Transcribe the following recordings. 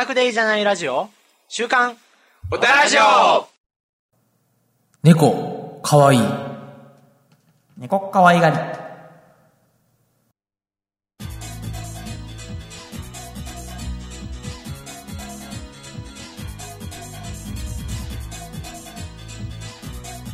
オタクでいいじゃないラジオ週刊おたらじょ猫、かわいい。猫かわいがり。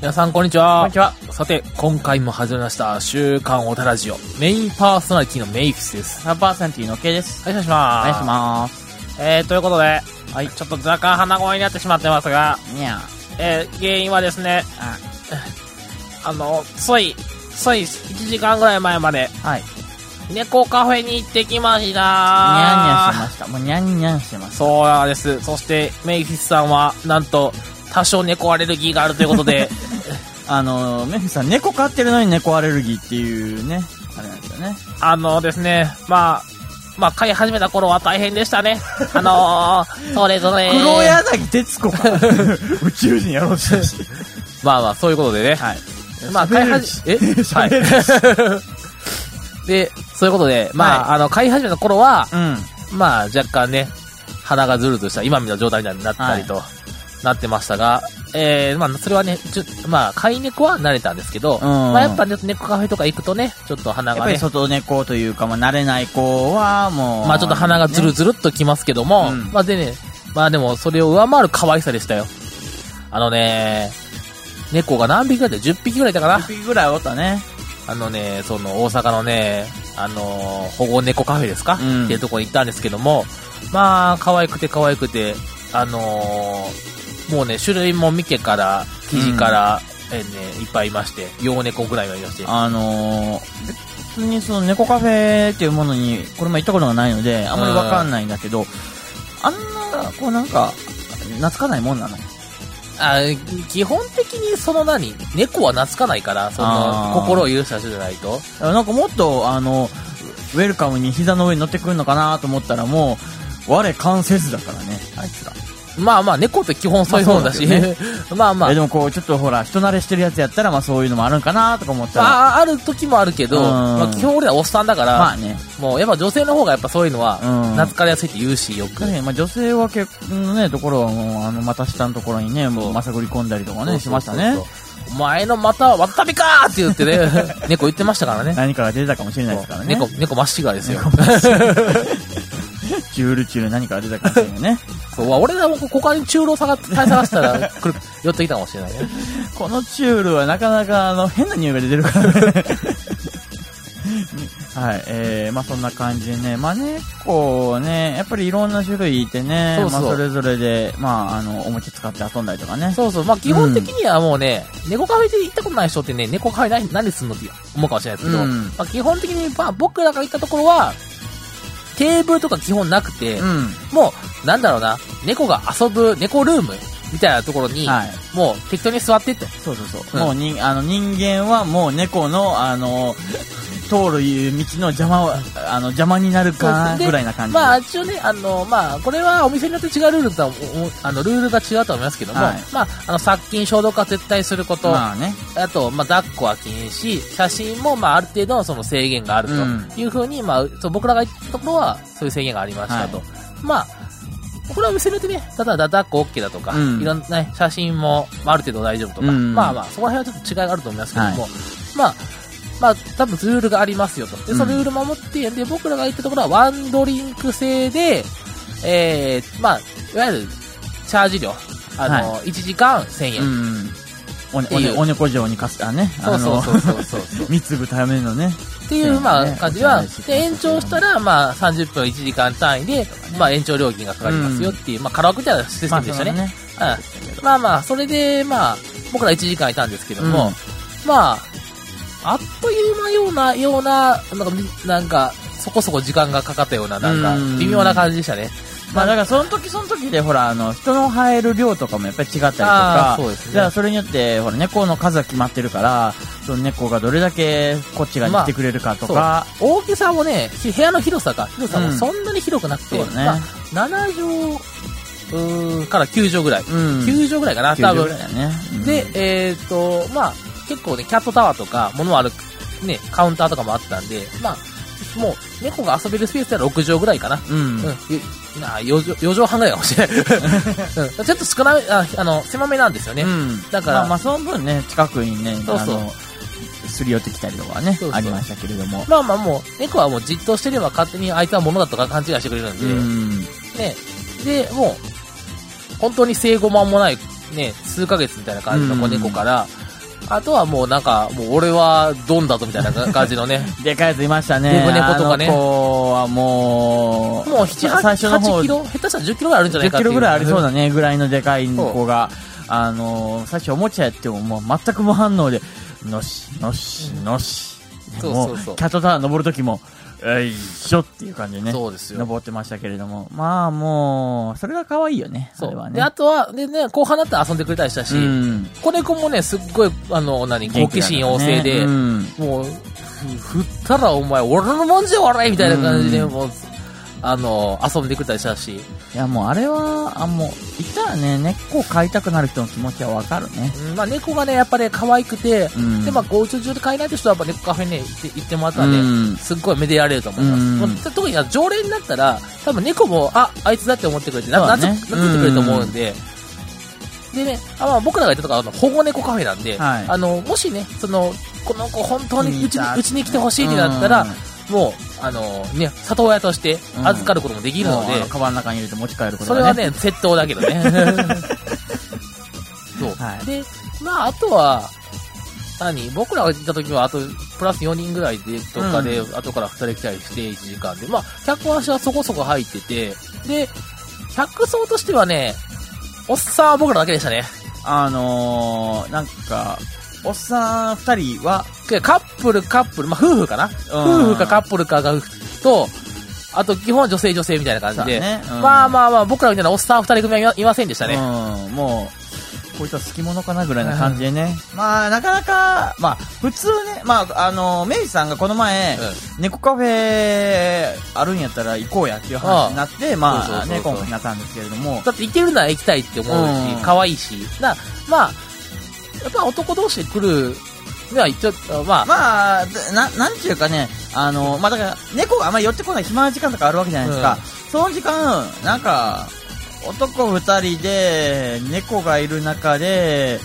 皆さん、こんにちは。こんにちは。さて、今回も始めました、週刊おたらじオ。メインパーソナリティのメイフィスです。100%の K です。はい、お願いします。お願いします。えー、ということで、はい、ちょっと若干鼻声になってしまってますが、にゃえー、原因はですね、ああの、つい、つい1時間ぐらい前まで、はい。猫カフェに行ってきました。にゃんにゃんしてました。もうにゃんにゃんしてます。そうなんです。そして、メイフィスさんは、なんと、多少猫アレルギーがあるということで、あの、メフィさん、猫飼ってるのに猫アレルギーっていうね、あれなんですよね。あのですね、まあ、まあ、飼い始めた頃は大変でしたね。あのー、それぞれ。黒柳徹子か。宇宙人やろうとし。まあまあ、そういうことでね。はい。まあ、飼い始め、え？はい。で、そういうことで、まあ、あの、飼い始めた頃は、うん。まあ、若干ね、鼻がずるとした今みたいな状態になったりと、なってましたが、えー、まあ、それはね、ちょまあ、飼い猫は慣れたんですけど、うんまあ、やっぱね、猫カフェとか行くとね、ちょっと鼻がねやっぱり、外猫というか、まあ、慣れない子は、もう。まあ、ちょっと鼻がずるねずるっときますけども、うんまあ、でね、まあでも、それを上回る可愛さでしたよ。あのね、猫が何匹ぐらいだ ?10 匹ぐらいいたかな？一匹ぐらいおったね。あのね、その大阪のね、あのー保護猫カフェですか、うんっていうところに行ったんですけども、まあ、可愛くて可愛くて、あのーもうね、種類も見てから、生地から、えーね、いっぱいいまして、洋猫ぐらいはいまして。あのー、別にその猫カフェっていうものに、これも行ったことがないので、あんまりわかんないんだけど、あんな、こうなんか、懐かないもんなの？あ基本的にその何？猫は懐かないから、その心を許した人じゃないと。なんかもっと、あの、ウェルカムに膝の上に乗ってくるのかなと思ったらもう、我関せずだから。まあまあ、猫って基本そういうもんだし、まあそうだ まあまあ。えでもこう、ちょっとほら、人慣れしてるやつやったら、まあそういうのもあるんかなとか思ったら、ああ、ある時もあるけど、うん。まあ基本俺らおっさんだから、まあね、もうやっぱ女性の方がやっぱそういうのは、うん。懐かれやすいって言うし、よく。確かに、まあ、女性は結のね、ところはもう、あの、股下のところにね、もそう。う、まさぐり込んだりとかね、しましたね。お前の股は渡びかーって言ってね、猫言ってましたからね。何かが出てたかもしれないですからね。猫、猫まっしぐらですよ。チュールチュール何かが出たかもしれないね。そう、俺らもここに中老探対探したら、くる、寄ってきたかもしれないね。このチュールはなかなか、あの、変な匂いが出てるからね。はい、えー、まあそんな感じでね、まあ猫ね、やっぱりいろんな種類いてね、そうそうまあそれぞれで、まああの、おもちゃ使って遊んだりとかね。そうそう。まあ基本的にはもうね、猫カフェで行ったことない人ってね、猫カフェ何何すんのって思うかもしれないですけど、うんまあ基本的に、まあ僕らが行ったところは、テーブルとか基本なくて、うん。もう、なんだろうな、猫が遊ぶ猫ルームみたいなところに、はい。もう適当に座ってって。そうそうそう。うんもう人、あの、人間はもう猫の、あの、通る道の邪魔を、あの、邪魔になるかでぐらいな感じで。まあ一応ね、あの、まあこれはお店によって違うルールとは、おあの、ルールが違うと思いますけども、はいまあ、あの、殺菌消毒は絶対すること、まあね。あと、まあ、抱っこは禁止、写真も、まあ、ある程度のその制限があるうんというふうに、まあ、そう僕らが言ったところは、そういう制限がありましたと。まあ、これはお店によってね、ただ抱っこ OK だとか、うんいろんな、ね、写真も、まあ、ある程度大丈夫とか、うんまあまあ、そこら辺はちょっと違いがあると思いますけども、はいまあ、まあ、多分ルールがありますよと。で、そのルール守って、で、僕らが言ったところは、ワンドリンク制で、えー、まあ、いわゆる、チャージ料、あの、1時間1000円。うん。おね、おね、お猫状にかす、あね。そうそうそうそうそうそう。三粒ためのね。っていう、まあ、ね感じはね、で、延長したら、まあ、30分1時間単位で、まあ、延長料金がかかりますよっていう、まあ、カラオケみたいなシステまあ、ムでしたね。まあまあ、それで、まあ、僕ら1時間いたんですけども、まあ、あっという間ような、ような、なんかみ、なんか、そこそこ時間がかかったような、なんかうん、微妙な感じでしたね。まあだからその時その時でほら、あの、人の入る量とかもやっぱり違ったりとあかー、そうですね。じゃあそれによって、ほら、猫の数が決まってるから、その猫がどれだけこっちが来てくれるかとか、大きさもね、ひ部屋の広さか、広さもうん。そんなに広くなくて、そうだね。まあ、7畳、から9畳ぐらい。うん。9畳ぐらいかな、90多分。ね。うん。で、えっ、と、まあ、結構ね、キャットタワーとか、物ある、ね、カウンターとかもあったんで、まあ、もう、猫が遊べるスペースでは6畳ぐらいかな。うん。うん。ゆな4畳、4畳半ぐらいかもしれない。うん。ちょっと少なめ、ああの、狭めなんですよね。うん。だからまあ、まあ、その分ね、近くにね、そうそうすり寄ってきたりとかねそうそうありましたけれども。まあまあもう、猫はもうじっとしてれば勝手にあいつは物だとか勘違いしてくれるんで、うん。ね。で、もう、本当に生後間もない、ね、数ヶ月みたいな感じの子猫から、あとはもうなんか、もう俺はドンだぞみたいな感じのね、でかいやついましたね。デブ猫とかねあの子はもう、もう7、8, 最初の方8キロ、下手したら10キロぐらいあるんじゃない10かっていう。キロぐらいありそうだね、ぐらいのでかい子が、あのー、最初おもちゃやってももう全く無反応で、のし、のし、のし。そうそうそうもキャットタワー登るときも、えいしょっていう感じでね、そうですよ。登ってましたけれども。まあもう、それが可愛いよね、そう。ね。で、あとは、でね、後半だったら遊んでくれたりしたし、うん。子猫もね、すっごい、あの、何、好奇心旺盛で、うん。もう、ふ振ったらお前、俺のもんじゃ俺みたいな感じで、うんもう、あの、遊んでくれたりしたし、いやもうあれは、あ、もう、言ったらね、根っこを飼いたくなる人の気持ちはわかるね。うんまあ猫がね、やっぱり可愛くて、うん。で、まあ、ごうち中で飼えないと人はやっぱ猫カフェね、行って行ってもらったらね、うん。すっごいめでられると思います。うん。特に常連になったら、多分猫も、あ、あいつだって思ってくれて、なね。なってくれると思うんで、でね、あまあ、僕らが言ったとか、あの保護猫カフェなんで、はい。あの、もしね、その、この子本当にうちにうちに来てほしいってなったら、もう、あの、ね、里親として預かることもできるので、もうあのカバンの中に入れて持ち帰ることがそれはね、窃盗だけどね。そう。はいで、まあ、あとは、何？僕らが行った時は、あと、プラス4人ぐらいで、とかで、後から2人来たりして、1時間で。まあ、客足はそこそこ入ってて、で、客層としてはね、おっさんは僕らだけでしたね。あのー、なんか、おっさん二人は、でカップル、カップル、まあ、夫婦かな？うん。夫婦かカップルかが、と、あと、基本は女性女性みたいな感じで、ね。うん。まあまあまあ、僕らみたいなおっさん二人組はいませんでしたね。うん、もう、こいつは好き者かなぐらいな感じでね。まあ、なかなか、まあ、普通ね、まあ、あの、メイジさんがこの前、猫カフェあるんやったら行こうやっていう話になって、まあ、そうそうそうそう。ね、今回になったんですけれども、だって行けるなら行きたいって思うしうん、可愛いし。な、まあ、やっぱ男同士で来るには、ちょっと、まあ、まあ、な、なんていうかね、あの、まあ、だから、猫があんまり寄ってこない暇な時間とかあるわけじゃないですか。その時間、なんか、男二人で、猫がいる中で、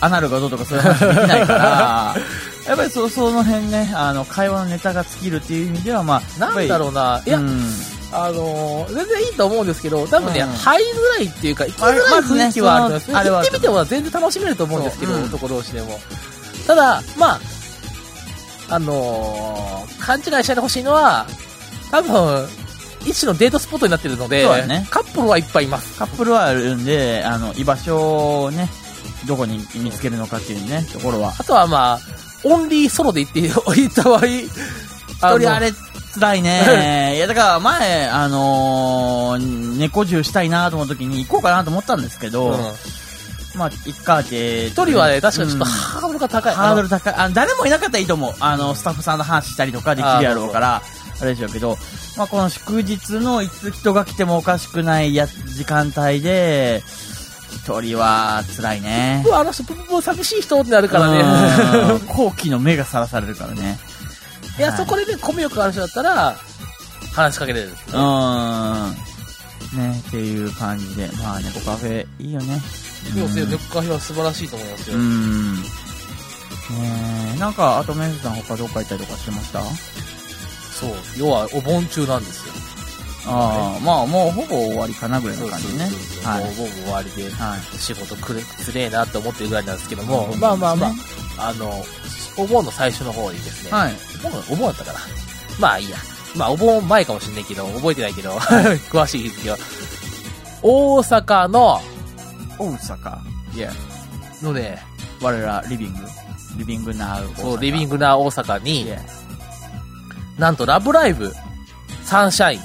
アナルがどうとかそういう話できないから、やっぱりそ、その辺ね、あの、会話のネタが尽きるっていう意味では、まあ、なんだろうな、いや、うんあのー全然いいと思うんですけど、多分ね、うん入りづらいっていうか、行きづらい雰囲気はあると思います。そのあれは行ってみても全然楽しめると思うんですけど、そううん男同士でも。ただ、まあ、あのー勘違いしないでほしいのは、多分、一種のデートスポットになってるので、ねカップルはいっぱいいます。カップルはあるんで、あの、居場所をね、どこに見つけるのかっていうね、ところは。あとはまあ、オンリーソロで行って、行った場合、一人あれ、辛いね。いや、だから前、あのー、猫獣したいなと思う時に行こうかなと思ったんですけど、うんまあ、いっかって。一人はね、確かにちょっとうんハードルが高い。ハードル高い。あの誰もいなかったらいいと思う。あの、スタッフさんの話したりとかできるやろうから、あれでしょうけど、まあ、この祝日のいつ人が来てもおかしくないや時間帯で、一人は辛いね。うわあの人、寂しい人ってなるからうんね。後期の目がさらされるからね。いや、はいそこでね、コミュ力がある人だったら、話しかけれる。うーん。ね、っていう感じで。まあ、猫カフェ、いいよね。そうですよ、うん猫カフェは素晴らしいと思いますよ。うん。ねえ、なんか、あとメンズさん他どっか行ったりとかしてました？そう。要は、お盆中なんですよ。ああ、まあ、もうほぼ終わりかなぐらいそうそうの感じね。そう。はいもう、もう終わりで、はい。仕事くれ、つれえなって思ってるぐらいなんですけども、うんまあまあまあね、あの、お盆の最初の方にですね、はい。お盆お盆だったかな。まあいいや。まあお盆前かもしんないけど、覚えてないけど、詳しい日付は。大阪の、大阪。いや、のね、我ら、リビング。リビングナウ。そう、リビング。グな大阪になんとラブライブ、サンシャイ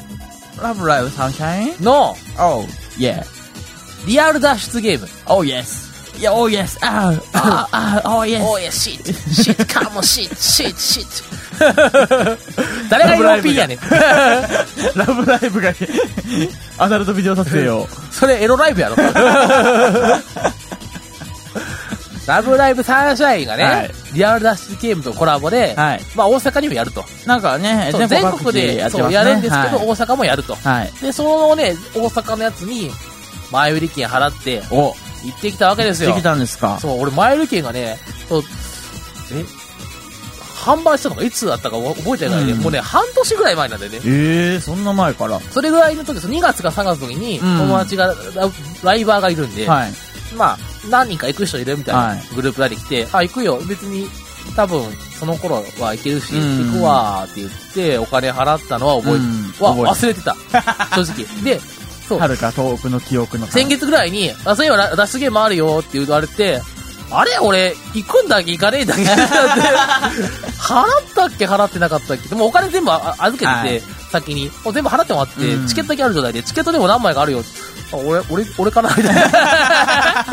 ラブライブサンシャイン？ンの ?Oh, yeah. リアル脱出ゲーム。Oh, yes. Yeah, oh, yes. Ah, ah, ah, oh, yes. おいや、シット、シット、誰が LP やねん。ラブライブが、アダルトビデオ撮影を。それエロライブやろ。ラブライブサンシャインがね、はいリアル脱出ゲームとコラボで、はい。まあ大阪にもやると。なんかね、全国でやね。そうやるんですけど、はい大阪もやると。はい。で、そのね、大阪のやつに、前売り券払って、お、行ってきたわけですよ。できたんですか？そう、俺前売り券がね、そう、え、販売したのがいつだったか覚えてないね、うんもうね、半年ぐらい前なんだよね。ええそんな前から。それぐらいの時、その2月か3月の時に、うん友達がラ、ライバーがいるんで、はい。まあ、何人か行く人いるみたいな、はいグループができて、あ、行くよ、別に、多分、その頃は行けるし、うん行くわーって言って、お金払ったのは覚え、うん忘れてた。正直。で、そう、はるか遠くの記憶の。先月ぐらいに、あ、そういえばラ脱出ゲームあるよって言われて、あれ俺、行くんだっけ？行かねえんだっけ？払ったっけ？払ってなかったっけ？でもお金全部あ預けてて、はい先に。全部払ってもらって、うんチケットだけある状態で、チケットでも何枚かあるよ。あ俺、俺、俺かな？みたいな。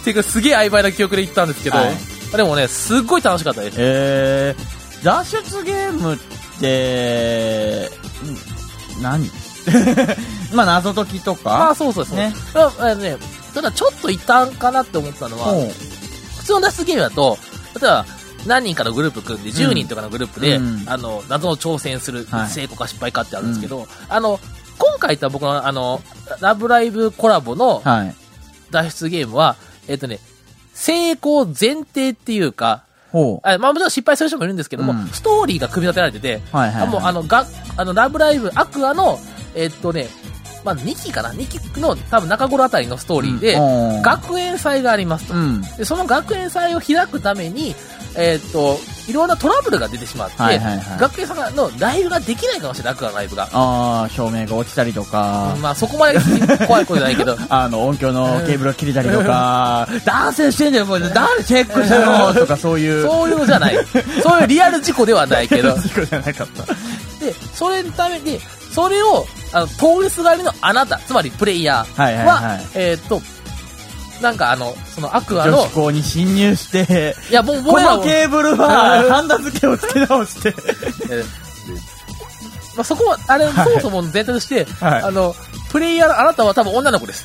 っていうか、すげえ曖昧な記憶で行ったんですけど、はいでもね、すっごい楽しかったです。えー、脱出ゲームって、ん何？まあ、謎解きとか？まあ、そうそうそう。ねね、ただちょっと異端かなって思ったのは、普通の脱出ゲームだと、例えば、何人かのグループ組んで、10人とかのグループで、うん。あの、謎の挑戦する、はい。成功か失敗かってあるんですけど、あの、今回言った僕の、あの、ラブライブコラボのはい。脱出ゲームは、えっ、とね、成功前提っていうか、ほまあもちろん失敗する人もいるんですけども、うん。ストーリーが組み立てられてて、はいはいはい。あもうあの、が、あの、ラブライブ、アクアの、えっとね、まあ2期かな ?2 期の多分中頃あたりのストーリーで、うん学園祭がありますと。うん。で、その学園祭を開くために、えーっと、いろんなトラブルが出てしまって、はいはいはい学園祭のライブができないかもしれない、楽なライブが。ああ、照明が落ちたりとか、まあ、そこまで怖いことじゃないけど、あの、音響のケーブルが切れたりとか、男性してんだよ、これ、誰チェックしたのとか、そういう。そういうのじゃない。そういうリアル事故ではないけど。事故じゃなかった。で、それのために、それを、あの、通りすがりのあなた、つまりプレイヤーは、はいはいはい。えーっと、なんかあの、そのアクアの女子、校に侵入して、いや、もう、このケーブルは、ハンダ付けを付け直して、えーまあ、そこは、あれ、そもそもの前提として、はい。あの、プレイヤーのあなたは多分女の子です。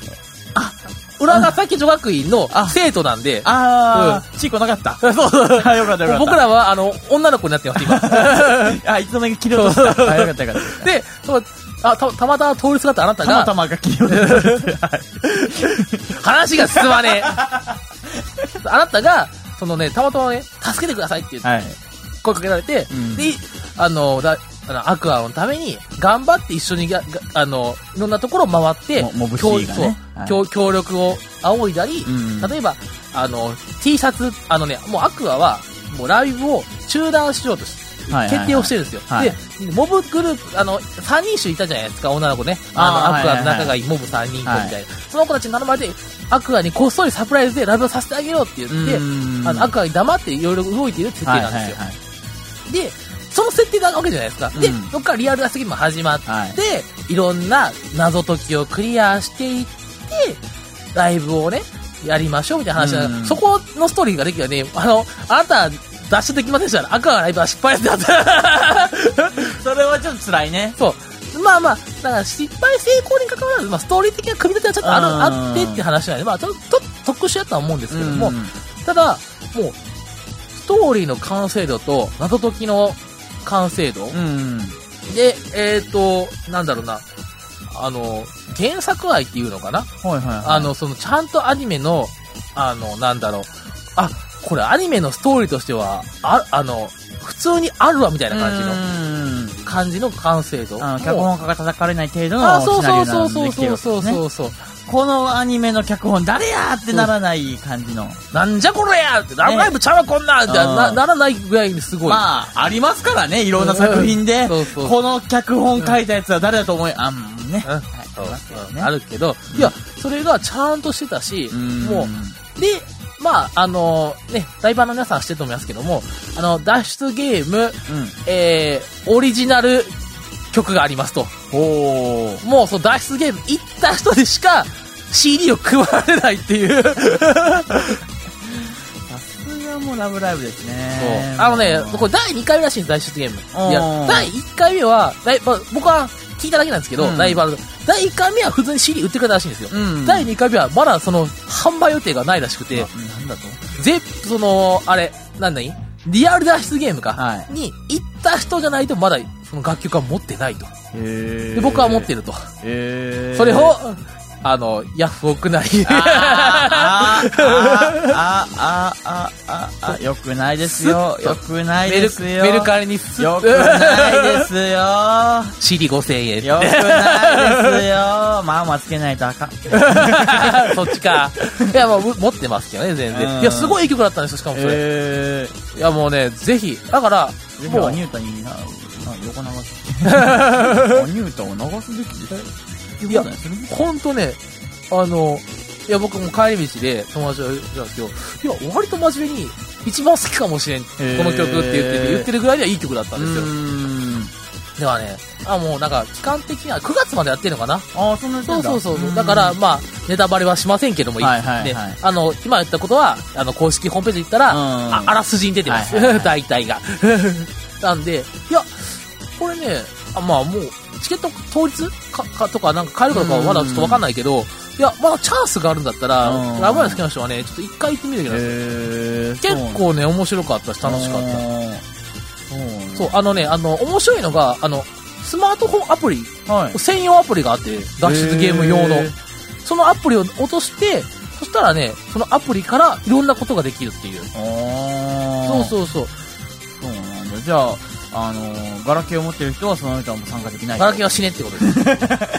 あ、浦ヶ崎女学院のあ生徒なんで、あー、チーコなかった。そうそう。あ、よかったよかった。僕らは、あの、女の子になってます、今。あ、いつの間にか切り落とした。あ、よかったよかった。で、そのあたたまたま通りすがったあなたが、たまたまが切り落とした。はい話が進まねえ。あなたが、そのね、たまたまね、助けてくださいって言ってはい。声かけられて、うんで、あの、だあのアクアのために、頑張って一緒にあの、いろんなところを回って、もモブ協 C がね。はい協協力を仰いだり、うん例えば、あの、T シャツ、あのね、もうアクアは、もうライブを中断しようとしはいはいはい決定をしてるんですよ。はいで、モブグループ、あの、3人種いたじゃないですか、女の子ね。あの、アクアのはいはいはい仲がいいモブ3人子みたいな。その子たちに頼まれて、アクアにこっそりサプライズでライブをさせてあげようって言って、うんあの、アクアに黙っていろいろ動いている設定なんですよ。はいはいはいで、その設定なわけじゃないですか。で、うんそこからリアルなゲームが始まって、はいい、ろんな謎解きをクリアしていって、ライブをね、やりましょうみたいな話が、うんそこのストーリーができたらね、あの、あなた、脱出できませんでしたら、赤がライブは失敗だった。それはちょっと辛いね。そう。まあまあ、だから失敗成功に関わらず、まあ、ストーリー的な組み立てはちょっとある、うんあってって話なんで、まあ、ちょっと、ちょっと特殊やとは思うんですけども、うんただ、もう、ストーリーの完成度と謎解きの完成度、うん。で、えっ、と、なんだろうな、あの、原作愛っていうのかな、はいはいはい。あの、その、ちゃんとアニメの、あの、なんだろう、あ、これアニメのストーリーとしては、あ、あの、普通にあるわみたいな感じの、うん感じの完成度。あの、脚本家が叩かれない程度あ、のそうシナリオそうそうなんででそうそうそうきてるわけですね。そうそう。このアニメの脚本誰やってならない感じの。なんじゃこれやって、ラブライブちゃうわこんなんって、うん。なならないぐらいにすごい。まあ、ありますからね、いろんな作品で。うん。そうそう、この脚本書いたやつは誰だと思い、あ、うん。ね。うん。はい。ね。あるけど、いや、それがちゃんとしてたし、うん。もう、で、まあ、あのね、ライバーの皆さんは知ってると思いますけども、あの、脱出ゲーム、うん。えー、オリジナル曲がありますと。おー。もう、その脱出ゲーム行った人でしか CD を配られないっていう。さすがもうラブライブですね。あのねこれ第2回目らしいんです、脱出ゲーム。いや第1回目は、だいまあ僕は聞いただけなんですけど、うんライバル。第1回目は普通に CD 売ってくれたらしいんですよ。うん第2回目はまだその、販売予定がないらしくて、なんだと？ぜ、その、あれ、なんだい？リアル脱出ゲームか、はいに行った人じゃないとまだその楽曲は持ってないと。へで、僕は持ってると。それを、あの、ヤフオクなり、あーあーあーあーあーあーよくないですよ。よくないですよ。メルカリによくないですよ。CD 5000円。よくないですよ。まあまあつけないとあかん。そっちか。いや、もう持ってますけどね、全うん然。いや、すごいいい曲だったんですよ、しかもそれ。えいや、もうね、ぜひ。だから、もうアニュータに横流し。アニュータを流すべきです。いやほんとね、あの、いや、僕も帰り道で友達が言ったんですけど、いや、割と真面目に、一番好きかもしれん、こーの曲って言ってて、言ってるぐらいではいい曲だったんですよ。ではね、あ、もうなんか、期間的には9月までやってるのかな？ああ、そんなそうそうそう。んだから、まあ、ネタバレはしませんけども、はいはいはいね、あの、今言ったことは、あの、公式ホームページ行ったら、うんああらすじに出てます。大体が。なんで、いや、これね、あまあもう、チケット当日？かかとかなんか買えるかどうかはまだちょっとわかんないけど、いや、まだチャンスがあるんだったら、うんラブライ好きな人はね、ちょっと一回行ってみるけど、結構ね、面白かったし、楽しかった。たそう、あのね、あの、面白いのが、あの、スマートフォンアプリ、はい。専用アプリがあって、脱出ゲーム用の。そのアプリを落として、そしたらね、そのアプリからいろんなことができるっていう。あそうそうそう。そうなんだ。じゃあ、あのー、ガラケーを持ってる人はその人はもう参加できない。ガラケーは死ねってことです。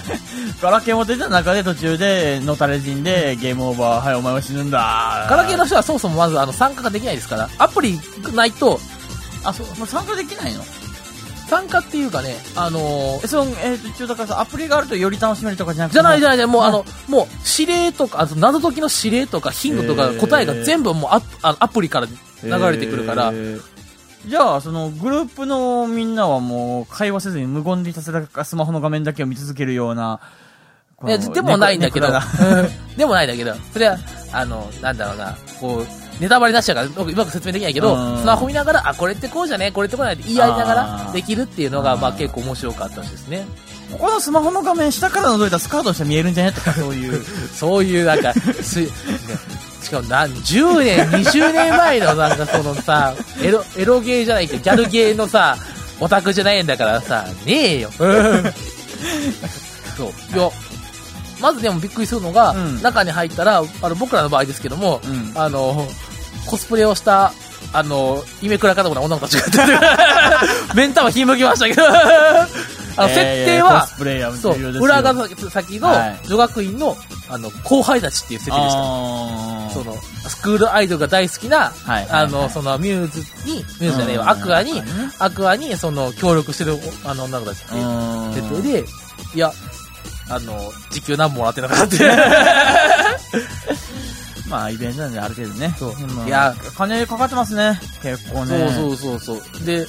ガラケーを持ってた中で途中で、のたれ死んで、ゲームオーバー、はい、お前は死ぬんだ。ガラケーの人はそもそもまずあの参加ができないですから、アプリないと、あ、そう、もう参加できないの？参加っていうかね、あのーえ、その、えっ、と、一応だからさ、アプリがあるとより楽しめるとかじゃなくて。じゃないじゃないじゃない、もううんあの、もう指令とか、あと謎解きの指令とかヒントとか答えが全部もうアプあのアプリから流れてくるからじゃあ、その、グループのみんなはもう、会話せずに無言でひたすらスマホの画面だけを見続けるような、いや、でもないんだけど、でもないんだけど、それは、あの、なんだろうな、こう、ネタバレ出しちゃうから、僕うまく説明できないけどうん、スマホ見ながら、あ、これってこうじゃね？これってこうじゃない？って言い合いながあらー。できるっていうのが、まああー結構面白かったですね。ここのスマホの画面下から覗いたらスカートして見えるんじゃね？とか、そういう。そういう、なんか、す、ねしかも何、10年、20年前のなんかそのさ、エロ、エロゲーじゃないけど、ギャルゲーのさ、オタクじゃないんだからさ、ねえよ。そう。いや、まずでもびっくりするのが、うん中に入ったら、あの、僕らの場合ですけども、うんあの、コスプレをした、あの、夢倉かともな女の子たちが出てる。目ん玉ひんむきましたけど、あの、設定は、そう、裏が先のはい女学院の、あの、後輩たちっていう設定でした。その、スクールアイドルが大好きな、はいあの、その、ミューズに、ミューズじゃねえわ、うんアクアにアクアに、その、協力してる、あの、女の子たちっていううん設定で、いや、あの、時給何本もらってなかったって。まあ、イベントなんである程度ね。そういや金かかってますね。結構ね。そうそうそうそう。で、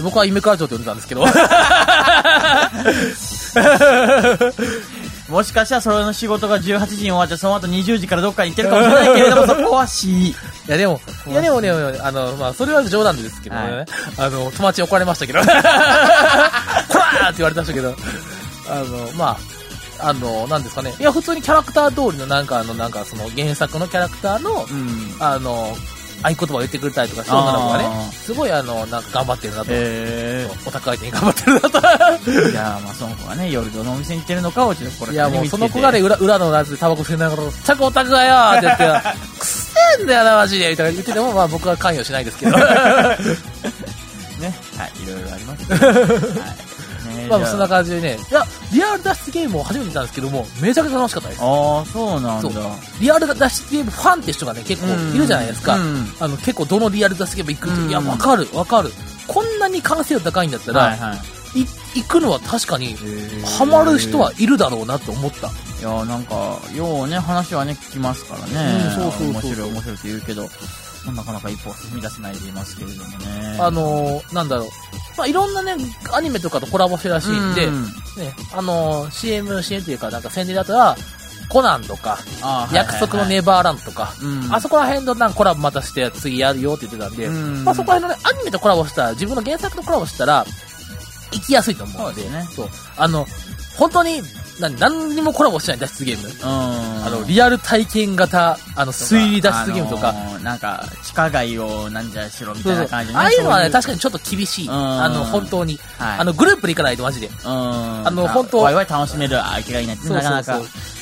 僕は夢川町って呼んでたんですけど、もしかしたらそれの仕事が18時に終わって、その後20時からどっかに行ってるかもしれないけれども、そこは C。いやでも、いやでもね、あの、まあ、それは冗談ですけどね、はい。あの、友達に怒られましたけど、こらーって言われましたけど、あの、まあ、あの、なんですかね、いや、普通にキャラクター通りのなんか、あの、なんか、その原作のキャラクターの、うん。あの、合言葉を言ってくれたりとかして、女の子がねすごいあの、なんか頑張ってるなと。へオタク相手に頑張ってるなと。ー。いや、まあその子がね、夜どのお店に行ってるのかをちょっとこれいや、もうその子がね、ね、裏、裏のやつでタバコ吸いながら、ちゃくオタクがよって言って、くせえんだよな、マジでみたいな言ってても、まあ僕は関与しないですけど。ね。はい、いろいろあります、はい。ねまあそんな感じでね、いや、リアル脱出ゲームを初めて見たんですけども、めちゃくちゃ楽しかったです。ああ、そうなんだ。リアル脱出ゲームファンって人がね、結構いるじゃないですか。うんあの、結構どのリアル脱出ゲーム行くって、うんいや、わかる、わかる。こんなに完成度高いんだったら、はいはい。い行くのは確かに、ーハマる人はいるだろうなと思った。いやーなんか、ようね、話はね、聞きますからね。うんそうそうそう面白い、面白いって言うけど、なかなか一歩踏み出せないでいますけれどもね。あのー、なんだろう。まあ、いろんなね、アニメとかとコラボしてるらしいんで、うんね、あのー、CM、CM っていうか、なんか宣伝だったら、コナンとか、約束のネバーランドとか、うんあそこら辺となんかコラボまたして次やるよって言ってたんで、うんまあそこら辺のね、アニメとコラボしたら、自分の原作とコラボしたら、行きやすいと思うんで、ねそう。あの、本当に、な何にもコラボしてない脱出ゲーム。うん。あの、リアル体験型、あの、推理脱出ゲームとか、あのーなんか、地下街をなんじゃしろみたいな感じで、ああいうのはね、か確かにちょっと厳しい。んあの、本当に。はいあの、グループで行かないとマジで。うん。ああの本当ワイワイ楽しめる相手がいないって、なかなか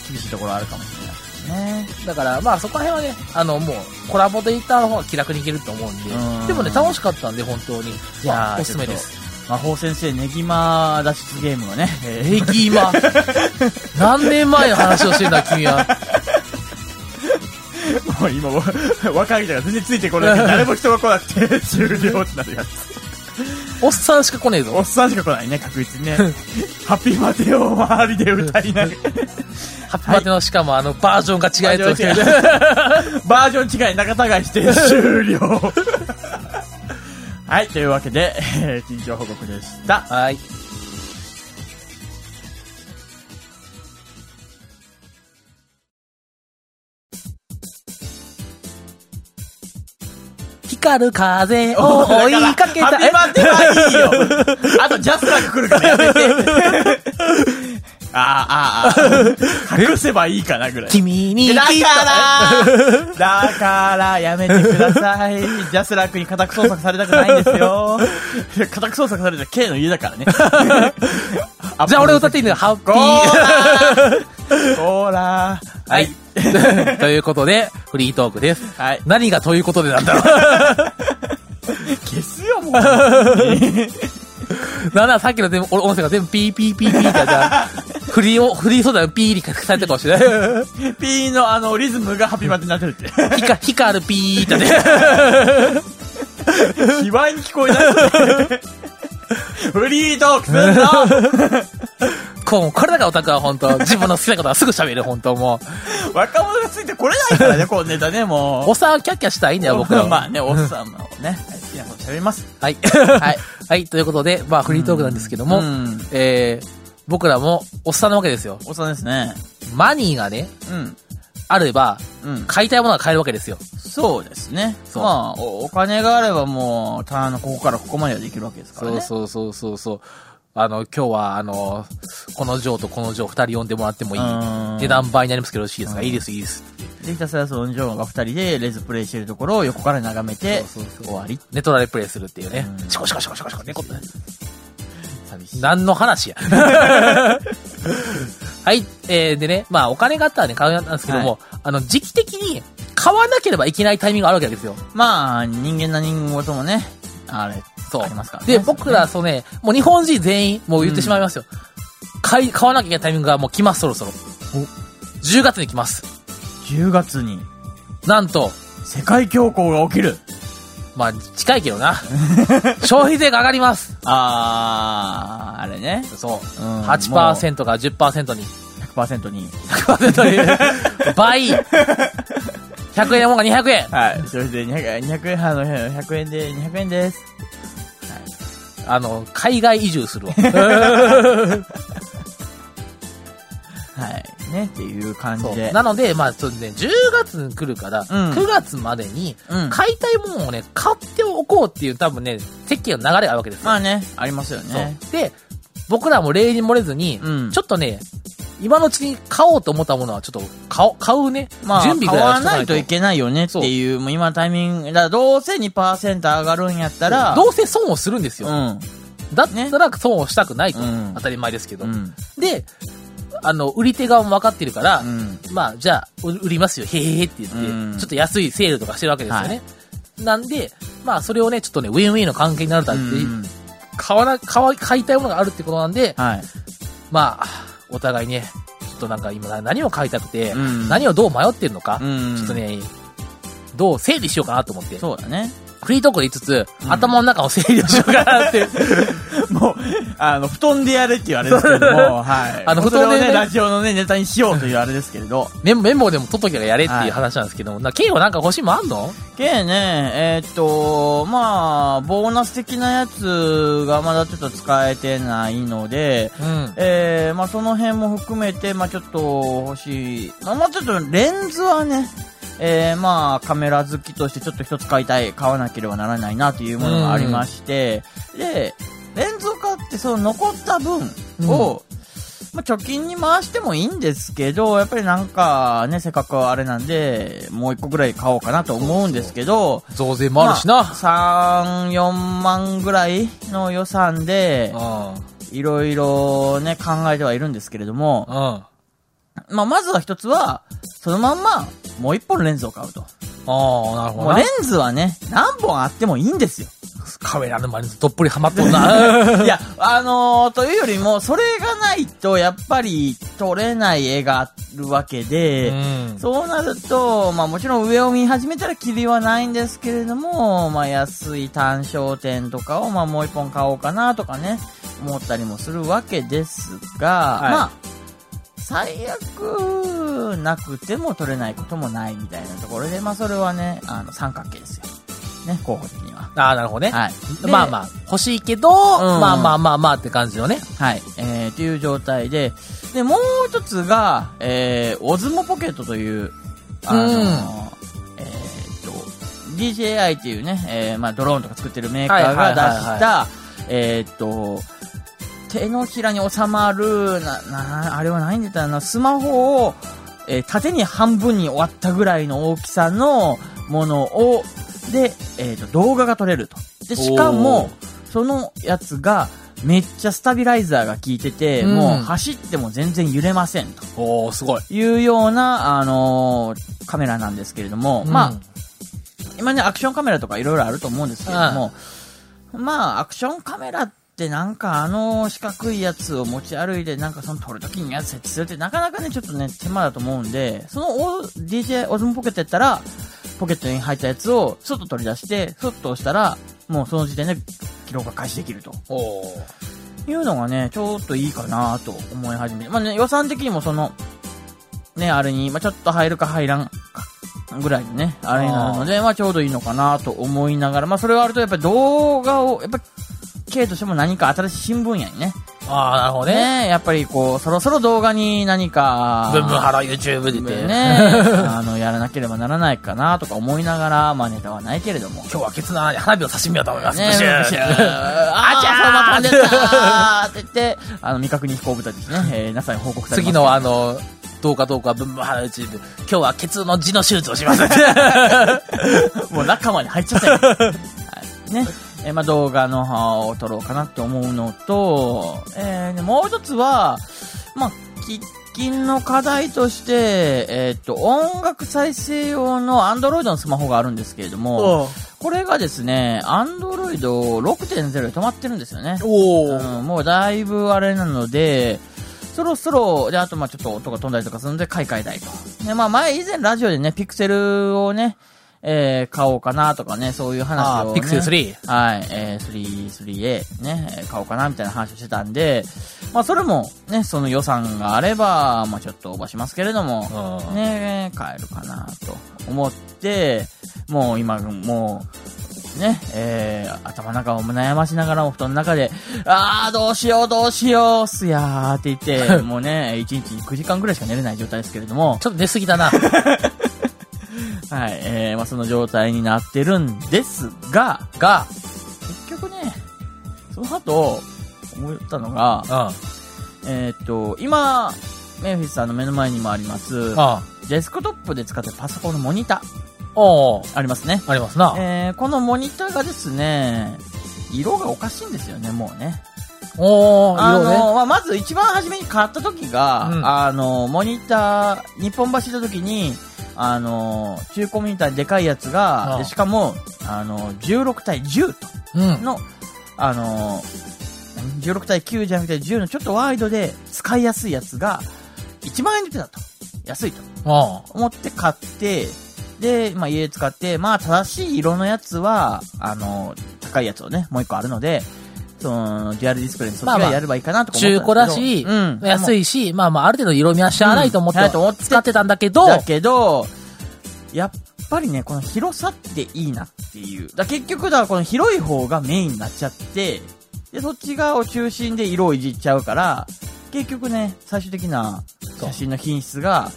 厳しいところあるかもしれないですね。だから、まあそこら辺はね、あの、もう、コラボで行った方が気楽に行けると思うんでうん。でもね、楽しかったんで、本当に。いやおすすめです。魔法先生、ネギマ脱出ゲームをね、えーネギマ。何年前の話をしてんだ、君は。もう今若い人が全然ついてこない。誰も人が来なくて、終了ってなるやつ。おっさんしか来ねえぞ。おっさんしか来ないね、確実にね。ハッピーマテを周りで歌いながら。ハッピーマテのしかもあの、バージョンが違うやつ。バージョン違い、仲違いして終了。はい、というわけで、えー近況報告でした。はい。光る風を追いかけた。ハッピーマテはいいよ。あと、ジャスラック来るからやめて。あーあー、あー 隠せばいいかなぐらい。君にだから、だから、やめてください。ジャスラックに家宅捜索されたくないんですよ。家宅捜索された K の家だからね。じゃあ俺歌っていいんだよ、ハッピゴー。ーラーゴーラーはい。ということで、フリートークです。はい。何がということでなんだろう。消すよ、もう。なんならさっきの全部、音声が全部ピーピーピーピーってやったら、フリーを、フリー素材をピーにされたかもしれない。ピーのあの、リズムがハッピーマテになってるって。ヒカ、ヒカルピーってね。卑猥に聞こえない。フリートークすんのこう、これだからオタクは本当自分の好きなことはすぐ喋る、本当も若者がついてこれないからね、このネタね、もう。おっさんはキャッキャしたいんだよ、僕らは。まあね、おっさんもね、好きなこと喋ります。はい。はい。はい、ということで、まあ、フリートークなんですけども、うんえー、僕らもおっさんなわけですよ。おっさんですね。マニーがね、うん。あれば、うん。買いたいものが買えるわけですよ。そうですね。そうまあお、お金があればもう、たあの、ここからここまではできるわけですからね。そうそうそうそう。あの、今日は、あの、このジョーとこのジョー二人呼んでもらってもいいうん。値段倍になりますけどよろしいですかうんいいです、いいです。で、ひたすらそのジョーが二人でレズプレイしてるところを横から眺めて、そうそうそう終わり。ネトラレプレイするっていうねう。んシコシコシコシコシコ猫って。寂しい。何の話や。はい。えー、でね、まあ、お金があったらね、買うなんですけども、あの、時期的に買わなければいけないタイミングがあるわけですよ。まあ、人間な人事もね、あれ、そう。ありますからねで、僕ら、そうね、もう日本人全員、もう言ってしまいますよ。買い、買わなきゃいけないタイミングがもう来ます、そろそろ。10月に来ます。10月になんと、世界恐慌が起きる。まあ、近いけどな。消費税が上がります。あー、あれね。そう。うん8%から10%に。100%に。100%に。倍 !100 円のもんが200円はい。それで200 200円、あの、100円で、200円です。あの、海外移住するわ。はい。ね、っていう感じで。なので、まあ、そうね、10月に来るから、ん9月までに、うん。買いたいものをね、買っておこうっていう多分ね、世間の流れがあるわけですよ。まあね、ありますよね。で、僕らも例に漏れずに、うんちょっとね、今のうちに買おうと思ったものは、ちょっと買お買うね、まあ、準備ぐらい買わないと。ないけないよねっていう、もう今のタイミング、だどうせ2%上がるんやったら、どうせ損をするんですよ。うん。だったら損をしたくないと。うん当たり前ですけど。うん。で、あの、売り手側も分かってるから、うん。まあ、じゃあ、売売りますよ、へへへって言って、うんちょっと安いセールとかしてるわけですよね。なんで、まあ、それをね、ちょっとね、ウィンウィンの関係になるとって、うん買わな、買わ、買いたいものがあるってことなんで、はい。まあ、お互いね、ちょっとなんか今何を買いたくて、うん何をどう迷ってるのか、うんちょっとね、どう整理しようかなと思って、そうだね。フリートークで言いつつ、うん頭の中を整理をしようかなって、もう、あの、布団でやれっていうあれですけれども、はい。あの布団でねね、ラジオのね、ネタにしようというあれですけれど。メモメモでも取っときゃやれっていう話なんですけども、な、ケイはなんか欲しいもんあんの？けね、えーっと、まあ、ボーナス的なやつがまだちょっと使えてないので、うん。えー、まあその辺も含めて、まあちょっと欲しい。まあまあちょっとレンズはね、えー、まあカメラ好きとしてちょっと一つ買いたい、買わなければならないなというものがありまして、で、レンズっってその残った分を、まあ、貯金に回してもいいんですけど、やっぱりなんかね、せっかくあれなんで、もう一個ぐらい買おうかなと思うんですけど、増税もあるしな。まあ3、4万ぐらいの予算で、うん。いろいろね、考えてはいるんですけれども、うん。まあ、まずは一つは、そのまんま、もう一本レンズを買うと。ああ、なるほどレ。ンズはね、何本あってもいいんですよ。カメラ沼にどっぷりハマっとんな。いや、あのー、というよりも、それがないと、やっぱり撮れない絵があるわけで、うんそうなると、まあもちろん上を見始めたらキリはないんですけれども、まあ安い単焦点とかを、まあもう一本買おうかなとかね、思ったりもするわけですが、はいまあ、最悪なくても撮れないこともないみたいなところで、まあそれはね、あの三角形ですよ。ね、候補的には。ああ、なるほどね。はい。でまあまあ、欲しいけど、んまあまあまあまあって感じのね。はい。えー、という状態で、で、もう一つが、えー、オズモポケットという、あのーうんえーと、DJI っていうね、えー、まあドローンとか作ってるメーカーが出した、えーと、手のひらに収まる、な、な、あれは何で言ったらな、スマホを、えー縦に半分に割ったぐらいの大きさのものを、で、えーと、動画が撮れると。で、しかも、そのやつが、めっちゃスタビライザーが効いてて、うん。もう走っても全然揺れませんと。おおすごい。いうような、あのーカメラなんですけれども、まあ、今ね、アクションカメラとかいろいろあると思うんですけれども、まあ、アクションカメラってなんかあの四角いやつを持ち歩いてなんかその撮るときにやつ設置するってなかなかね、ちょっとね、手間だと思うんで、そのオ DJ オズモポケットやったら、ポケットに入ったやつを外取り出して、そっと押したら、もうその時点で記録が開始できると。いうのがね、ちょっといいかなと思い始めて。まあね、予算的にもその、ね、あれに、まあちょっと入るか入らんかぐらいでね、あれになるので、まあちょうどいいのかなと思いながら、まあそれがあるとやっぱり動画を、やっぱ経としても何か新しい新聞やにね。ああ、なるほどね。ね、やっぱりこう、そろそろ動画に何か、ブンブンハロー YouTube 出て。ね、あの、やらなければならないかなとか思いながら、まあネタはないけれども。今日はケツの穴に花火を刺してみようと思います。ね、ブシューあちゃーそうまとんでったーって言って、あの、未確認飛行物体ですね、えー、NASA に報告され。次のあの、どうかどうかブンブンハロー YouTube。今日はケツの痔の手術をします。もう中まで入っちゃったよ。はい。ね。えーまあ、動画の方を撮ろうかなって思うのと、えーでもう一つは、まあ、喫緊の課題として、えーっと、音楽再生用の Android のスマホがあるんですけれども、これがですね、Android 6.0で止まってるんですよね。うん、もうだいぶあれなので、そろそろ、で、あとまあちょっと音が飛んだりとかするので買い替えたいと。ね、まあ前以前ラジオでね、ピクセルをね、えー、買おうかなとかね、そういう話を、ね。ピクセル3。はい、えー、3、3A ね、えー買おうかなみたいな話をしてたんで、まあそれもね、その予算があれば、まあちょっとオーバーしますけれども、うんね、買えるかなと思って、もう今、もう、ね、えー、頭の中を悩ましながらも布団の中で、あー、どうしよう、どうしよう、すやーって言って、もうね、1日9時間ぐらいしか寝れない状態ですけれども、ちょっと寝すぎだな。はい、えー、まあその状態になってるんですが、が、結局ね、その後、思ったのが、うん。えーっと、今、メンフィスさんの目の前にもあります、うん。デスクトップで使ってるパソコンのモニター、ありますね。ありますな。えー、このモニターがですね、色がおかしいんですよね、もうね。おー、あ色ね。の、まあ、まず一番初めに買った時が、うんあの、モニター、日本橋行った時に、あの、中古モニターでかいやつあが、あでしかも、あの、16対10と、うん。の、あの、16対9じゃなくて10のちょっとワイドで使いやすいやつが、1万円で出てたと。安いと。お思って買って、で、まあ家で使って、まあ正しい色のやつは、あの、高いやつをね、もう一個あるので、その、デュアルディスプレイにそっちがやればいいかなとか思中古だし、うん。い。安いし、まあまあ、ある程度色味はしゃあないと思って、うん使ってたんだけど、だけど、やっぱりね、この広さっていいなっていう。だ結局、だからこの広い方がメインになっちゃって、で、そっち側を中心で色をいじっちゃうから、結局ね、最終的な写真の品質が、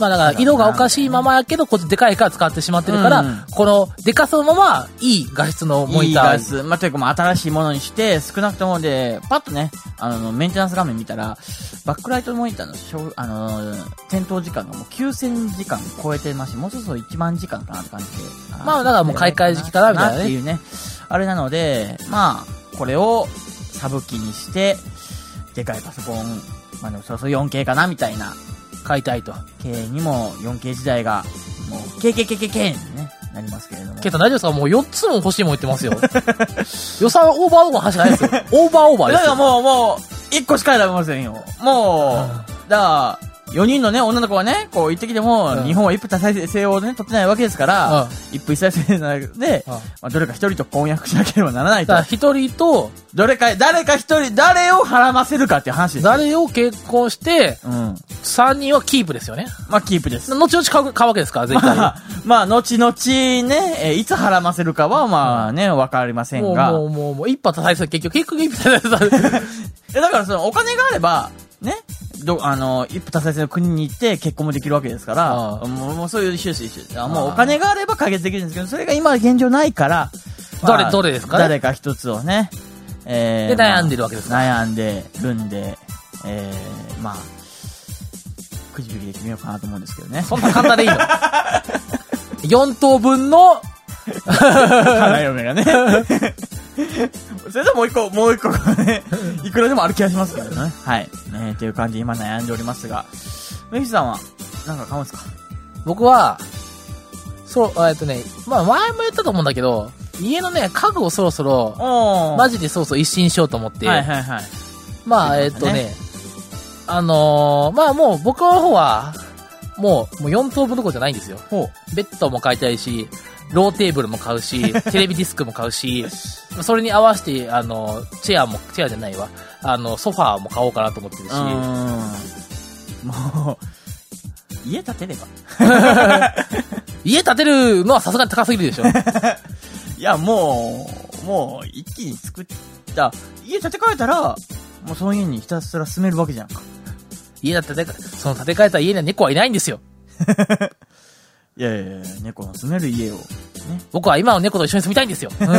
まあだから色がおかしいままやけど、こっちでかいから使ってしまってるから、うんこのでかさのままいい画質のモニター。いい画質。まあ、というかもう新しいものにして、少なくともで、パッとね、あの、メンテナンス画面見たら、バックライトモニターのあのー、点灯時間がもう9000時間超えてますし、もうそろそろ1万時間かなって感じで。まあだからもう買い替え時期かなみたいなねっていうね。あれなので、まあ、これをサブ機にして、でかいパソコン、まあでもそろそろ 4K かなみたいな。買いたいと。K にも 4K 時代が、もう、KKKKK にね、なりますけれども。けど大丈夫ですかもう4つも欲しいもん言ってますよ。予算オーバーオーバーの話じゃないですよ。オーバーオーバーですよ。だからもう、もう、1個しか選べませんよ。もう、だから、4人のね、女の子がね、こう言ってきても、うん日本は一夫多妻制をね、取ってないわけですから、一夫一妻制なので、うんまあ、どれか一人と婚約しなければならないとだから。一人と、どれか、誰か一人、誰を絡ませるかっていう話ですよ。誰を結婚して、うん。3人はキープですよね。まあ、キープです。後々買う買うわけですから、絶対に。まあ、まあ、後々ね、えーいつ絡ませるかは、まあね、わかりませんが。もう、もう、もう、一派多妻制、結局、結局一派多妻制。え、だからその、お金があれば、ね、ど、あの、一夫多妻制の国に行って結婚もできるわけですから、ああもう、もうそういう一緒です。あもうああお金があれば解決できるんですけど、それが今現状ないから、どれどれですかね？誰か一つをね、えで悩んでるわけですか？悩んでるんで、えー、まあ、くじ引きで決めようかなと思うんですけどね。そんな簡単でいいの ?4 等分の、花嫁がね。それでもう一個、もう一個がね、いくらでもある気がしますからね。はい。ねという感じで今悩んでおりますが、メフィスさんは、なんか買うんですか？僕は、そう、えっとね、まあ前も言ったと思うんだけど、家のね、家具をそろそろ、おマジでそうそう一新しようと思って、はいはいはい。まあ、えってとね、あのーまあもう僕の方は、もう、もう4等分どころじゃないんですよ。ほベッドも買いたいし、ローテーブルも買うし、テレビデスクも買うし、それに合わせて、あの、チェアも、チェアじゃないわ、あの、ソファーも買おうかなと思ってるし。もう、家建てれば。家建てるのはさすがに高すぎるでしょ。いや、もう、もう、一気に作った、家建て替えたら、もうその家にひたすら住めるわけじゃんか。家だって、その建て替えた家には猫はいないんですよ。いやいやいや、猫の住める家を、ね。僕は今の猫と一緒に住みたいんですよ。うん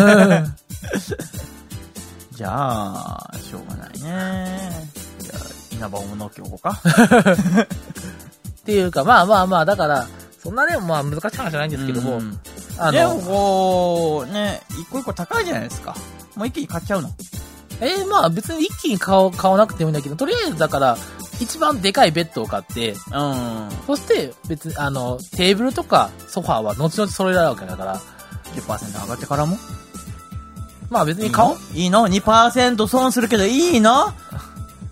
じゃあ、しょうがないね。じゃあ、稲葉を乗っけおこうか。っていうか、まあまあまあ、だから、そんなね、まあ難しい話じゃないんですけども、うんあでもの、こう、ね、一個一個高いじゃないですか。もう一気に買っちゃうの。えーまあ別に一気に買わなくてもいいんだけど、とりあえずだから、一番でかいベッドを買って、うん。そして別に、あの、テーブルとかソファーは後々揃えられるわけだから、10%上がってからも？まあ別に買おう。いいの ?2% 損するけどいいの？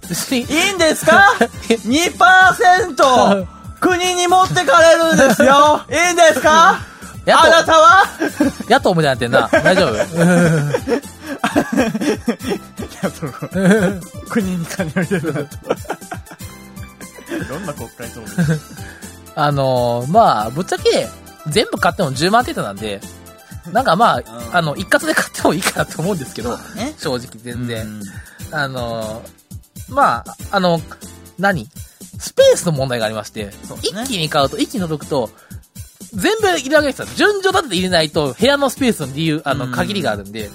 別に、いいんですか ?2% 国に持ってかれるんですよ いいんですか？野あな党、たは？野党みたいになってんな。大丈夫？国に金を入れるなと。どんな国会答弁 あのーまあ、ぶっちゃけ、全部買っても10万程度なんで、なんかまあ、あの、一括で買ってもいいかなと思うんですけど、ね。正直全然。うん。あのーまあ、あの、何？スペースの問題がありまして、ね。一気に買うと、一気に届くと、全部入れるわけですよ。順序立てて入れないと、部屋のスペースの理由、あの、うん。限りがあるんで、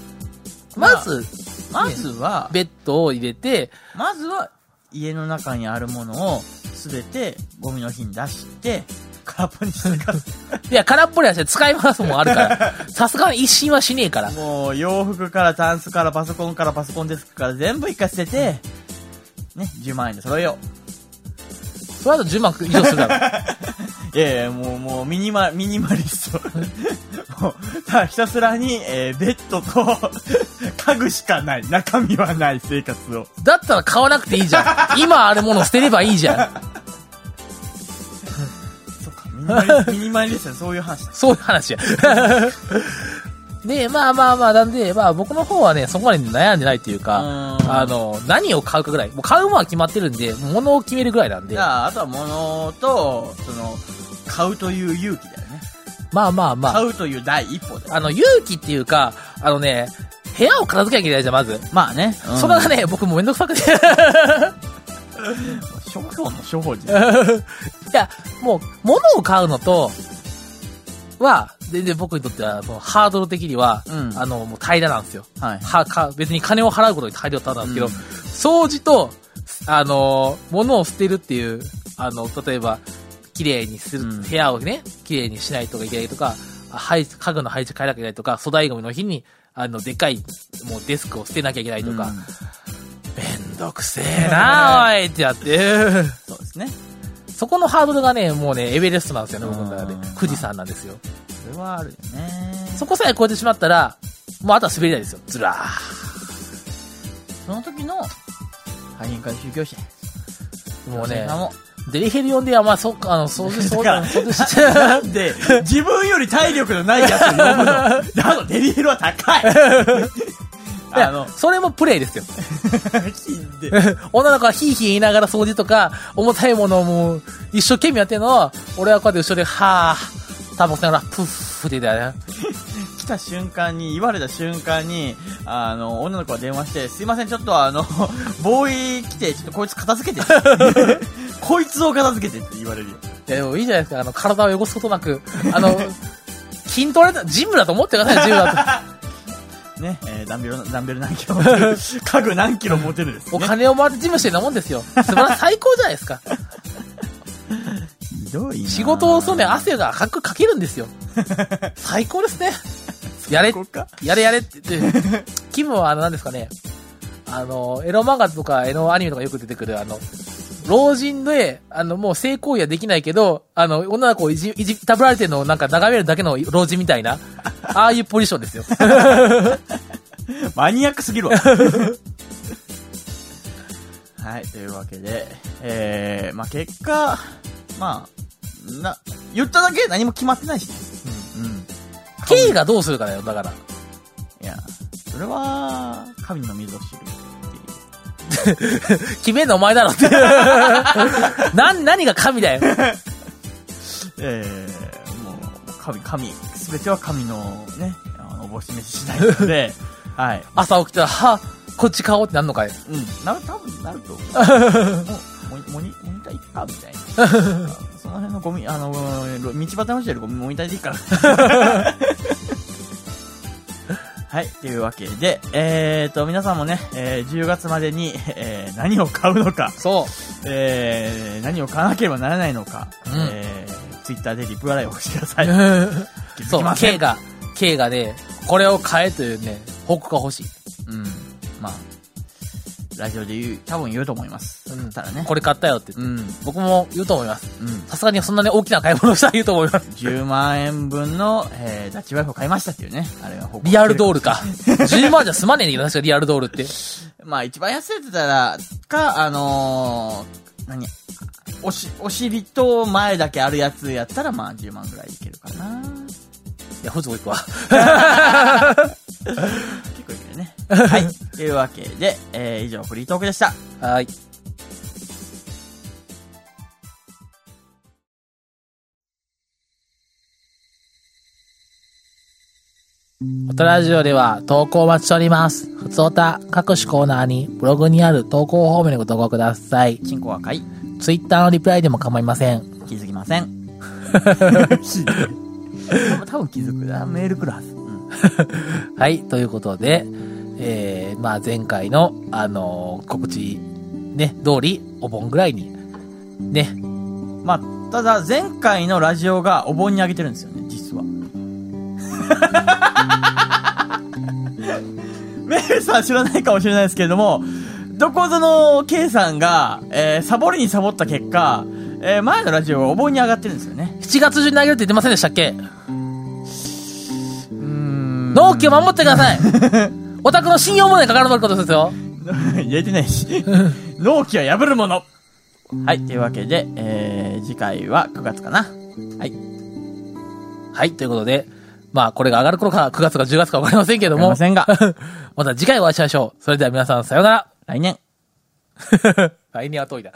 まあまず、まずは、ベッドを入れて、まずは、家の中にあるものを、すべて、ゴミの日に出して、空っぽにしてから、いや、空っぽにはして使い回すもんあるから、さすがに一新はしねえから。もう、洋服からタンスからパソコンからパソコンデスクから全部一回捨てて、ね、10万円で揃えよその後10万以上するだろ。う。いやいや、もう、もう、ミニマ、ミニマリスト。もう、ただひたすらに、えーベッドと、家具しかない。中身はない生活を。だったら買わなくていいじゃん。今あるもの捨てればいいじゃん。そっか、ミニマリスト、ミニマリストねそういう話だ。そういう話や。で、まあまあまあ、なんで、まあ僕の方はね、そこまで悩んでないっていうか、うんあの、何を買うかぐらい。もう買うものは決まってるんで、物を決めるぐらいなんでじ、ゃあ、あとは物と、その、買うという勇気だよね。まあまあまあ、買うという第一歩だよ。あの、勇気っていうか、あのね、部屋を片付けなきゃいけないじゃん、まず。まあね。うんそれがね、僕もうめんどくさくて。商標の処方じいや、もう、物を買うのと、は、全然僕にとっては、そのハードル的には、うんあの、もう平らなんですよ。はい。は、か、別に金を払うことに平らなんですけど、うん掃除と、あの、物を捨てるっていう、あの、例えば、綺麗にする、うん部屋をね、綺麗にしないとかいけないとか、あ配家具の配置変えなきゃいけないとか、粗大ゴミの日に、あの、でかい、もうデスクを捨てなきゃいけないとか、うんめんどくせえなおいってやって、そうですね。そこのハードルがね、もうね、エベレストなんですよね、僕の中でうん。富士山なんですよ。それはあるよね。そこさえ越えてしまったら、もうあとは滑り台ですよ。ずらー。その時の、廃品回収業者。もうねデリヘル呼んで、あ、まあ、そっか、あの、掃除、掃だから除、掃除して。なんで、自分より体力のないやつを呼ぶの。だの、デリヘルは高い。あの、それもプレイですよ。女の子はヒーヒー言いながら掃除とか、重たいものをもう、一生懸命やってるのを、俺はこうやって後ろで、はぁ、タバコ吸いながら、プッフって言っ。来た瞬間に、言われた瞬間に、あの、女の子が電話して、すいません、ちょっとあの、ボーイ来て、ちょっとこいつ片付けて。こいつを片付けてって言われるよ。いや、でもいいじゃないですか。あの、体を汚すことなく、あの、筋トレだ、ジムだと思ってください、ジムだね、えーダンベル、ダンベル何キロ持てる 家具何キロ持てるです、と。おね。金を回ってジムしてるなもんですよ。素晴らしい、最高じゃないですか。ひどいな仕事をするね、汗がかくかけるんですよ。最高ですね。やれ、やれやれって言って、気分はあの、何ですかね、あの、エロ漫画とかエロアニメとかよく出てくる、あの、老人で、あの、もう性行為はできないけど、あの、女の子をいじ、いじ、いたぶられてるのをなんか眺めるだけの老人みたいな、ああいうポジションですよ。マニアックすぎるわ。はい、というわけで、えー、まあ結果、まあ、な、言っただけ何も決まってないしね。うん。うん。K がどうするかだよ、だから。いや、それは、神の水を知る。決めんのお前だろって。な、何が神だよ。えー、もう、神、神、すべては神のね、おぼし飯次第なので、はい。朝起きたら、はこっち買おうってなんのかい。うん、なる、多分なると思う。もう、モニ、モニターいっかみたいな。その辺のゴミ、あの、道端に落ちてるゴミモニターでいいから。はい、というわけで、えーと、皆さんもね、えー10月までに、えー何を買うのか、そえー何を買わなければならないのか、うんえー、ツイッターでリプライをしてください。う。そう K が、K がね、これを買えというね、報告が欲しい。ラジオで言う、多分言うと思います。うんたらね。これ買ったよって言って。うん。僕も言うと思います。うん。さすがにそんなに大きな買い物をしたら言うと思います。10万円分の、えー、ダッチワイフを買いましたっていうね。あれが報告リアルドール。ルか。10万じゃ済まねえんだけど、確かリアルドールって。まあ、一番安いって言ったら、か、あのー、何おし、お尻と前だけあるやつやったら、まあ、10万ぐらいいけるかな。いや、ほつこいくわ。結構いけるね。はい。というわけで、えー、以上、フリートークでした。はい。おとラジオでは投稿をお待ちしております。ふつおた各種コーナーにブログにある投稿フォームにご投稿ください。チンコは買い、ツイッターのリプライでも構いません。気づきません。多分気づくな。メール来るはず。うん。はい、ということで、えー、まあ前回の、あのー告知、ね、通り、お盆ぐらいに、ね、まあ、ただ、前回のラジオがお盆にあげてるんですよね、実は。メールさん知らないかもしれないですけれども、どこぞの K さんが、えー、サボりにサボった結果、えー、前のラジオがお盆に上がってるんですよね。7月中に投げるって言ってませんでしたっけ？納期を守ってください お宅の信用問題にかかることですよ。言えてないし。納期は破るもの。はい、というわけで、えー、次回は9月かな。はい。はい、ということで、まあこれが上がる頃か9月か10月かわかりませんけどもま、せんが、また次回お会いしましょう。それでは皆さんさようなら。来年。来年は遠いな。